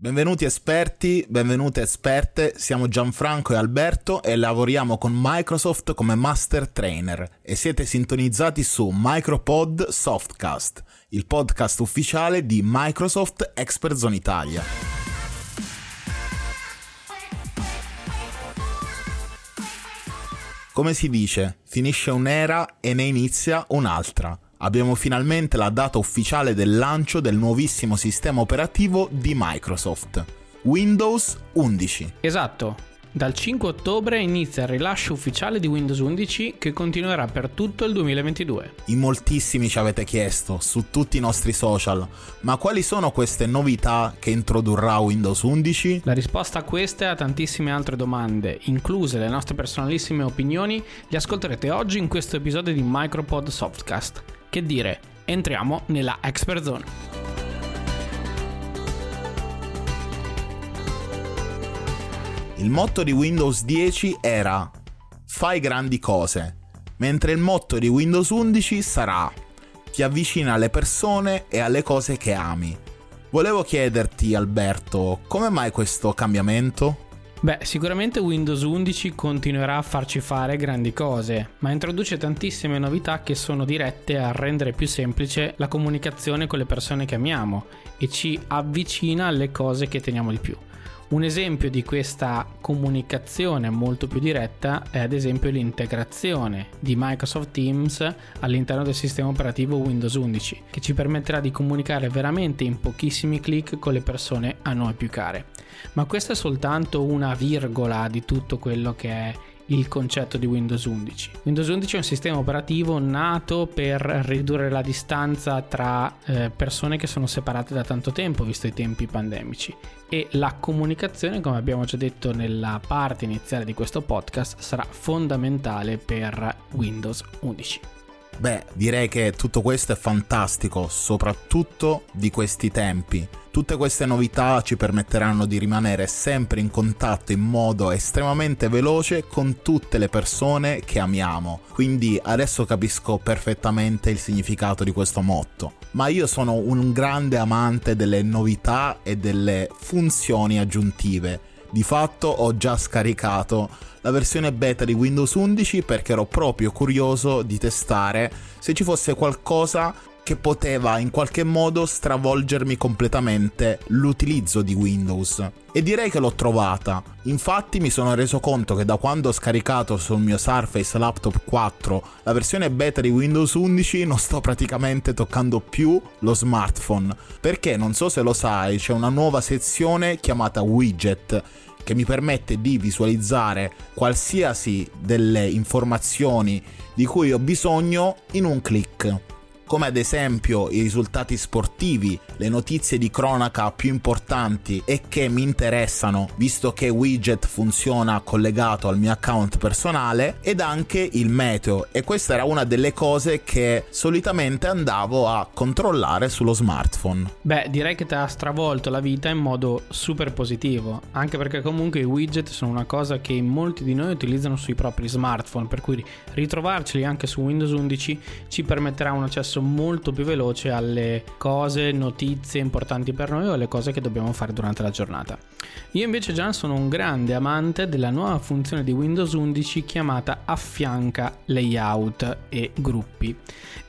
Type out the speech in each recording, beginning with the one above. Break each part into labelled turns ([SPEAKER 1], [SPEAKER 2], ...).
[SPEAKER 1] Benvenuti esperti, benvenute esperte, siamo Gianfranco e Alberto e lavoriamo con Microsoft come Master Trainer. E siete sintonizzati su Micropod Softcast, il podcast ufficiale di Microsoft Expert Zone Italia. Come si dice, finisce un'era e ne inizia un'altra abbiamo finalmente la data ufficiale del lancio del nuovissimo sistema operativo di Microsoft, Windows 11.
[SPEAKER 2] Esatto. Dal 5 ottobre inizia il rilascio ufficiale di Windows 11 che continuerà per tutto il 2022.
[SPEAKER 1] In moltissimi ci avete chiesto su tutti i nostri social, ma quali sono queste novità che introdurrà Windows 11?
[SPEAKER 2] La risposta a queste e a tantissime altre domande, incluse le nostre personalissime opinioni, li ascolterete oggi in questo episodio di Micropod Softcast. Che dire, entriamo nella Expert Zone.
[SPEAKER 1] Il motto di Windows 10 era Fai grandi cose, mentre il motto di Windows 11 sarà Ti avvicina alle persone e alle cose che ami. Volevo chiederti, Alberto, come mai questo cambiamento?
[SPEAKER 2] Beh, sicuramente Windows 11 continuerà a farci fare grandi cose, ma introduce tantissime novità che sono dirette a rendere più semplice la comunicazione con le persone che amiamo e ci avvicina alle cose che teniamo di più. Un esempio di questa comunicazione molto più diretta è ad esempio l'integrazione di Microsoft Teams all'interno del sistema operativo Windows 11, che ci permetterà di comunicare veramente in pochissimi clic con le persone a noi più care. Ma questa è soltanto una virgola di tutto quello che è il concetto di Windows 11. Windows 11 è un sistema operativo nato per ridurre la distanza tra eh, persone che sono separate da tanto tempo, visto i tempi pandemici. E la comunicazione, come abbiamo già detto nella parte iniziale di questo podcast, sarà fondamentale per Windows 11.
[SPEAKER 1] Beh, direi che tutto questo è fantastico, soprattutto di questi tempi. Tutte queste novità ci permetteranno di rimanere sempre in contatto in modo estremamente veloce con tutte le persone che amiamo. Quindi adesso capisco perfettamente il significato di questo motto. Ma io sono un grande amante delle novità e delle funzioni aggiuntive. Di fatto ho già scaricato la versione beta di Windows 11 perché ero proprio curioso di testare se ci fosse qualcosa che poteva in qualche modo stravolgermi completamente l'utilizzo di Windows. E direi che l'ho trovata. Infatti mi sono reso conto che da quando ho scaricato sul mio Surface Laptop 4 la versione beta di Windows 11 non sto praticamente toccando più lo smartphone. Perché non so se lo sai, c'è una nuova sezione chiamata widget che mi permette di visualizzare qualsiasi delle informazioni di cui ho bisogno in un clic come ad esempio i risultati sportivi, le notizie di cronaca più importanti e che mi interessano, visto che widget funziona collegato al mio account personale, ed anche il meteo. E questa era una delle cose che solitamente andavo a controllare sullo smartphone.
[SPEAKER 2] Beh, direi che ti ha stravolto la vita in modo super positivo, anche perché comunque i widget sono una cosa che molti di noi utilizzano sui propri smartphone, per cui ritrovarceli anche su Windows 11 ci permetterà un accesso molto più veloce alle cose, notizie importanti per noi o alle cose che dobbiamo fare durante la giornata. Io invece già sono un grande amante della nuova funzione di Windows 11 chiamata affianca layout e gruppi.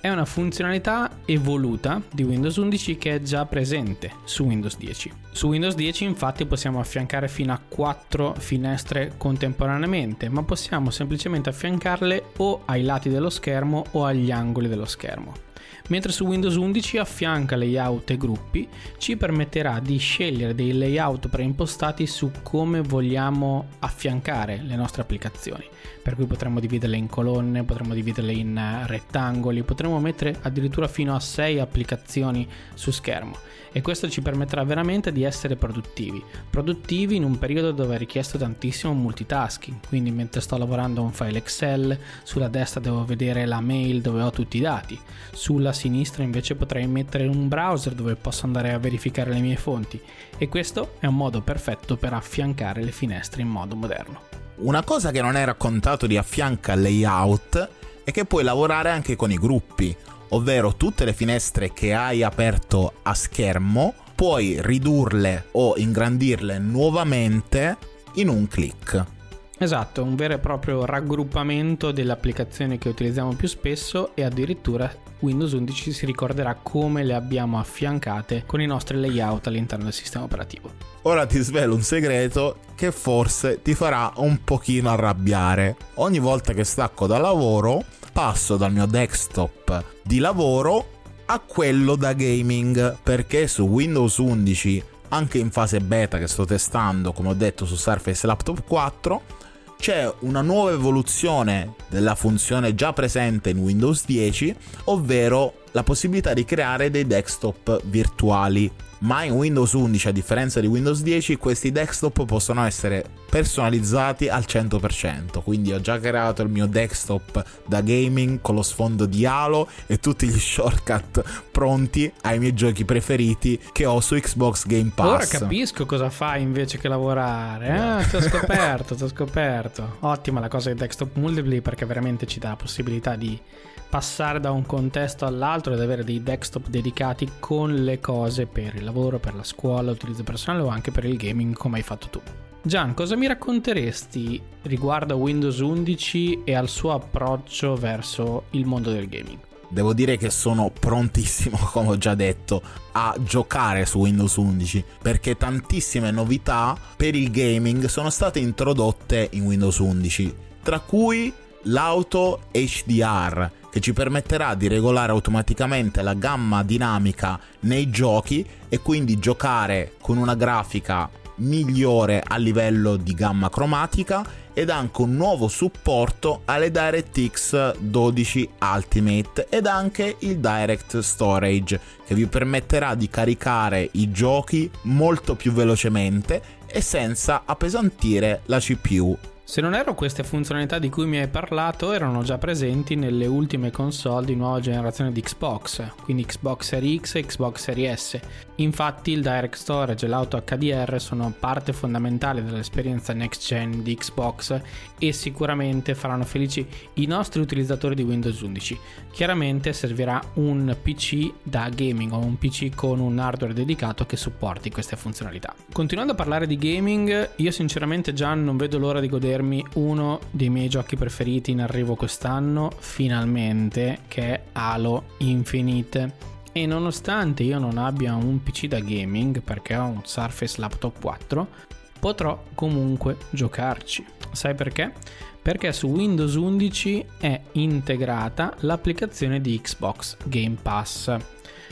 [SPEAKER 2] È una funzionalità evoluta di Windows 11 che è già presente su Windows 10. Su Windows 10 infatti possiamo affiancare fino a 4 finestre contemporaneamente, ma possiamo semplicemente affiancarle o ai lati dello schermo o agli angoli dello schermo mentre su Windows 11 affianca layout e gruppi ci permetterà di scegliere dei layout preimpostati su come vogliamo affiancare le nostre applicazioni. Per cui potremmo dividerle in colonne, potremmo dividerle in eh, rettangoli, potremmo mettere addirittura fino a 6 applicazioni su schermo. E questo ci permetterà veramente di essere produttivi, produttivi in un periodo dove è richiesto tantissimo multitasking, quindi mentre sto lavorando a un file Excel, sulla destra devo vedere la mail dove ho tutti i dati, sulla sinistra invece potrei mettere un browser dove posso andare a verificare le mie fonti e questo è un modo perfetto per affiancare le finestre in modo moderno.
[SPEAKER 1] Una cosa che non hai raccontato di affianca layout è che puoi lavorare anche con i gruppi, ovvero tutte le finestre che hai aperto a schermo puoi ridurle o ingrandirle nuovamente in un clic.
[SPEAKER 2] Esatto, un vero e proprio raggruppamento delle applicazioni che utilizziamo più spesso e addirittura Windows 11 si ricorderà come le abbiamo affiancate con i nostri layout all'interno del sistema operativo.
[SPEAKER 1] Ora ti svelo un segreto che forse ti farà un pochino arrabbiare. Ogni volta che stacco da lavoro passo dal mio desktop di lavoro a quello da gaming perché su Windows 11 anche in fase beta che sto testando come ho detto su Surface Laptop 4 c'è una nuova evoluzione della funzione già presente in Windows 10, ovvero la possibilità di creare dei desktop virtuali ma in Windows 11 a differenza di Windows 10 questi desktop possono essere personalizzati al 100% quindi ho già creato il mio desktop da gaming con lo sfondo di Halo e tutti gli shortcut pronti ai miei giochi preferiti che ho su Xbox Game Pass.
[SPEAKER 2] Ora capisco cosa fai invece che lavorare eh? ti ho scoperto ti ho scoperto. Ottima la cosa di desktop multiply perché veramente ci dà la possibilità di passare da un contesto all'altro ed avere dei desktop dedicati con le cose per il lavoro, per la scuola, utilizzo personale o anche per il gaming come hai fatto tu. Gian, cosa mi racconteresti riguardo a Windows 11 e al suo approccio verso il mondo del gaming?
[SPEAKER 1] Devo dire che sono prontissimo, come ho già detto, a giocare su Windows 11 perché tantissime novità per il gaming sono state introdotte in Windows 11, tra cui l'auto HDR che ci permetterà di regolare automaticamente la gamma dinamica nei giochi e quindi giocare con una grafica migliore a livello di gamma cromatica ed anche un nuovo supporto alle DirectX 12 Ultimate ed anche il Direct Storage che vi permetterà di caricare i giochi molto più velocemente e senza appesantire la CPU
[SPEAKER 2] se non erro, queste funzionalità di cui mi hai parlato erano già presenti nelle ultime console di nuova generazione di Xbox, quindi Xbox Series X e Xbox Series S. Infatti il Direct Storage e l'auto HDR sono parte fondamentale dell'esperienza next gen di Xbox e sicuramente faranno felici i nostri utilizzatori di Windows 11. Chiaramente servirà un PC da gaming o un PC con un hardware dedicato che supporti queste funzionalità. Continuando a parlare di gaming, io sinceramente già non vedo l'ora di godere godermi uno dei miei giochi preferiti in arrivo quest'anno, finalmente, che è Halo Infinite. E nonostante io non abbia un PC da gaming, perché ho un Surface Laptop 4, potrò comunque giocarci. Sai perché? Perché su Windows 11 è integrata l'applicazione di Xbox Game Pass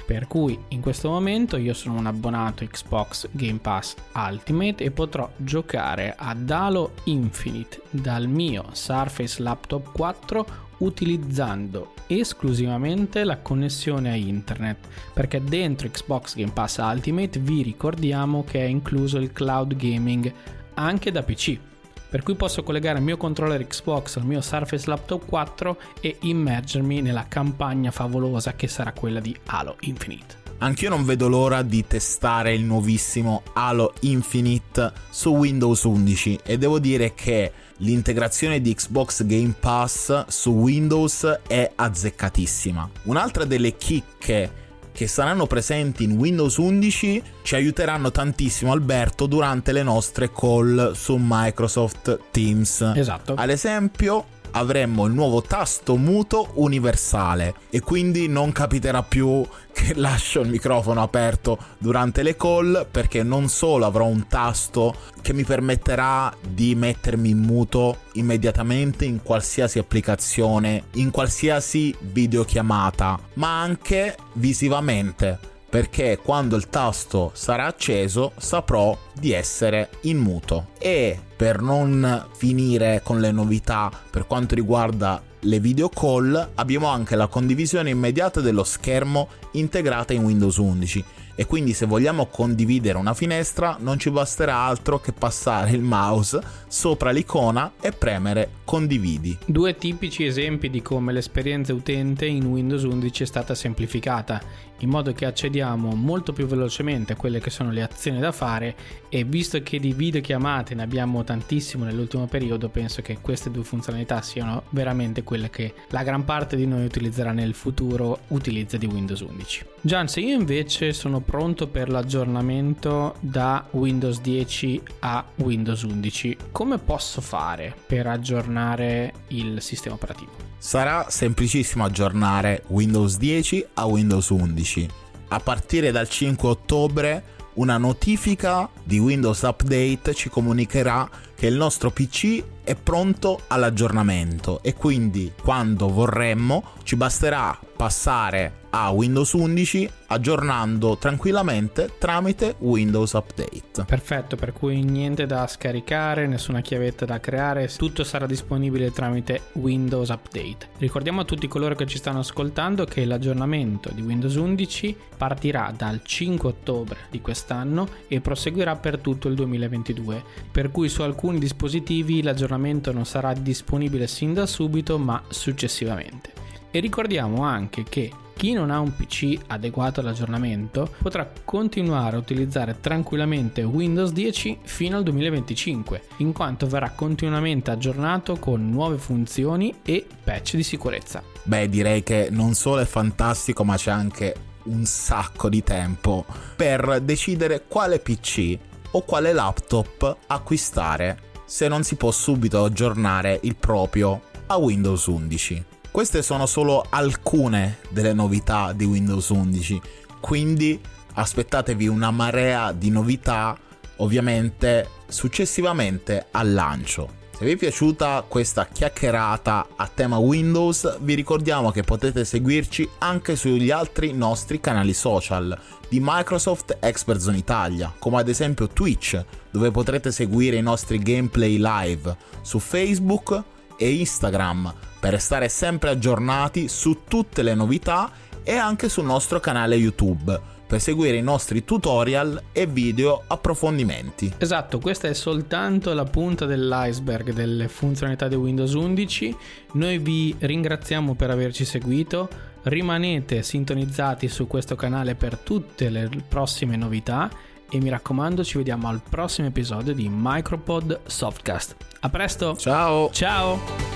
[SPEAKER 2] per cui in questo momento io sono un abbonato Xbox Game Pass Ultimate e potrò giocare ad Halo Infinite dal mio Surface Laptop 4 utilizzando esclusivamente la connessione a internet. Perché dentro Xbox Game Pass Ultimate vi ricordiamo che è incluso il cloud gaming anche da PC per cui posso collegare il mio controller Xbox al mio Surface Laptop 4 e immergermi nella campagna favolosa che sarà quella di Halo Infinite.
[SPEAKER 1] Anch'io non vedo l'ora di testare il nuovissimo Halo Infinite su Windows 11 e devo dire che l'integrazione di Xbox Game Pass su Windows è azzeccatissima. Un'altra delle chicche che saranno presenti in Windows 11 ci aiuteranno tantissimo Alberto durante le nostre call su Microsoft Teams.
[SPEAKER 2] Esatto.
[SPEAKER 1] Ad esempio, avremmo il nuovo tasto muto universale. E quindi non capiterà più che lascio il microfono aperto durante le call perché non solo avrò un tasto che mi permetterà di mettermi in muto immediatamente in qualsiasi applicazione, in qualsiasi videochiamata, ma anche visivamente perché quando il tasto sarà acceso saprò di essere in muto. E per non finire con le novità per quanto riguarda le video call, abbiamo anche la condivisione immediata dello schermo integrata in Windows 11 e quindi se vogliamo condividere una finestra non ci basterà altro che passare il mouse sopra l'icona e premere condividi.
[SPEAKER 2] Due tipici esempi di come l'esperienza utente in Windows 11 è stata semplificata. in modo che accediamo molto più velocemente a quelle che sono le azioni da fare e visto che di videochiamate ne abbiamo tantissimo nell'ultimo periodo, penso che queste due funzionalità siano veramente quelle che la gran parte di noi utilizzerà nel futuro utilizza di Windows 11. Gian, se io invece sono pronto per l'aggiornamento da Windows 10 a Windows 11, come posso fare per aggiornare il sistema operativo?
[SPEAKER 1] Sarà semplicissimo aggiornare Windows 10 a Windows 11. A partire dal 5 ottobre una notifica di Windows Update ci comunicherà che il nostro PC è pronto all'aggiornamento e quindi quando vorremmo ci basterà passare a Windows 11 aggiornando tranquillamente tramite Windows Update.
[SPEAKER 2] Perfetto, per cui niente da scaricare, nessuna chiavetta da creare, tutto sarà disponibile tramite Windows Update. Ricordiamo a tutti coloro che ci stanno ascoltando che l'aggiornamento di Windows 11 partirà dal 5 ottobre di quest'anno e proseguirà per tutto il 2022, per cui su alcuni dispositivi l'aggiornamento non sarà disponibile sin da subito ma successivamente. E ricordiamo anche che chi non ha un PC adeguato all'aggiornamento potrà continuare a utilizzare tranquillamente Windows 10 fino al 2025, in quanto verrà continuamente aggiornato con nuove funzioni e patch di sicurezza.
[SPEAKER 1] Beh, direi che non solo è fantastico, ma c'è anche un sacco di tempo per decidere quale PC o quale laptop acquistare se non si può subito aggiornare il proprio a Windows 11. Queste sono solo alcune delle novità di Windows 11, quindi aspettatevi una marea di novità ovviamente successivamente al lancio. Se vi è piaciuta questa chiacchierata a tema Windows, vi ricordiamo che potete seguirci anche sugli altri nostri canali social di Microsoft Expert Zone Italia, come ad esempio Twitch, dove potrete seguire i nostri gameplay live, su Facebook e Instagram per restare sempre aggiornati su tutte le novità e anche sul nostro canale YouTube per seguire i nostri tutorial e video approfondimenti.
[SPEAKER 2] Esatto, questa è soltanto la punta dell'iceberg delle funzionalità di Windows 11. Noi vi ringraziamo per averci seguito. Rimanete sintonizzati su questo canale per tutte le prossime novità e mi raccomando ci vediamo al prossimo episodio di Micropod Softcast. A presto!
[SPEAKER 1] Ciao!
[SPEAKER 2] Ciao!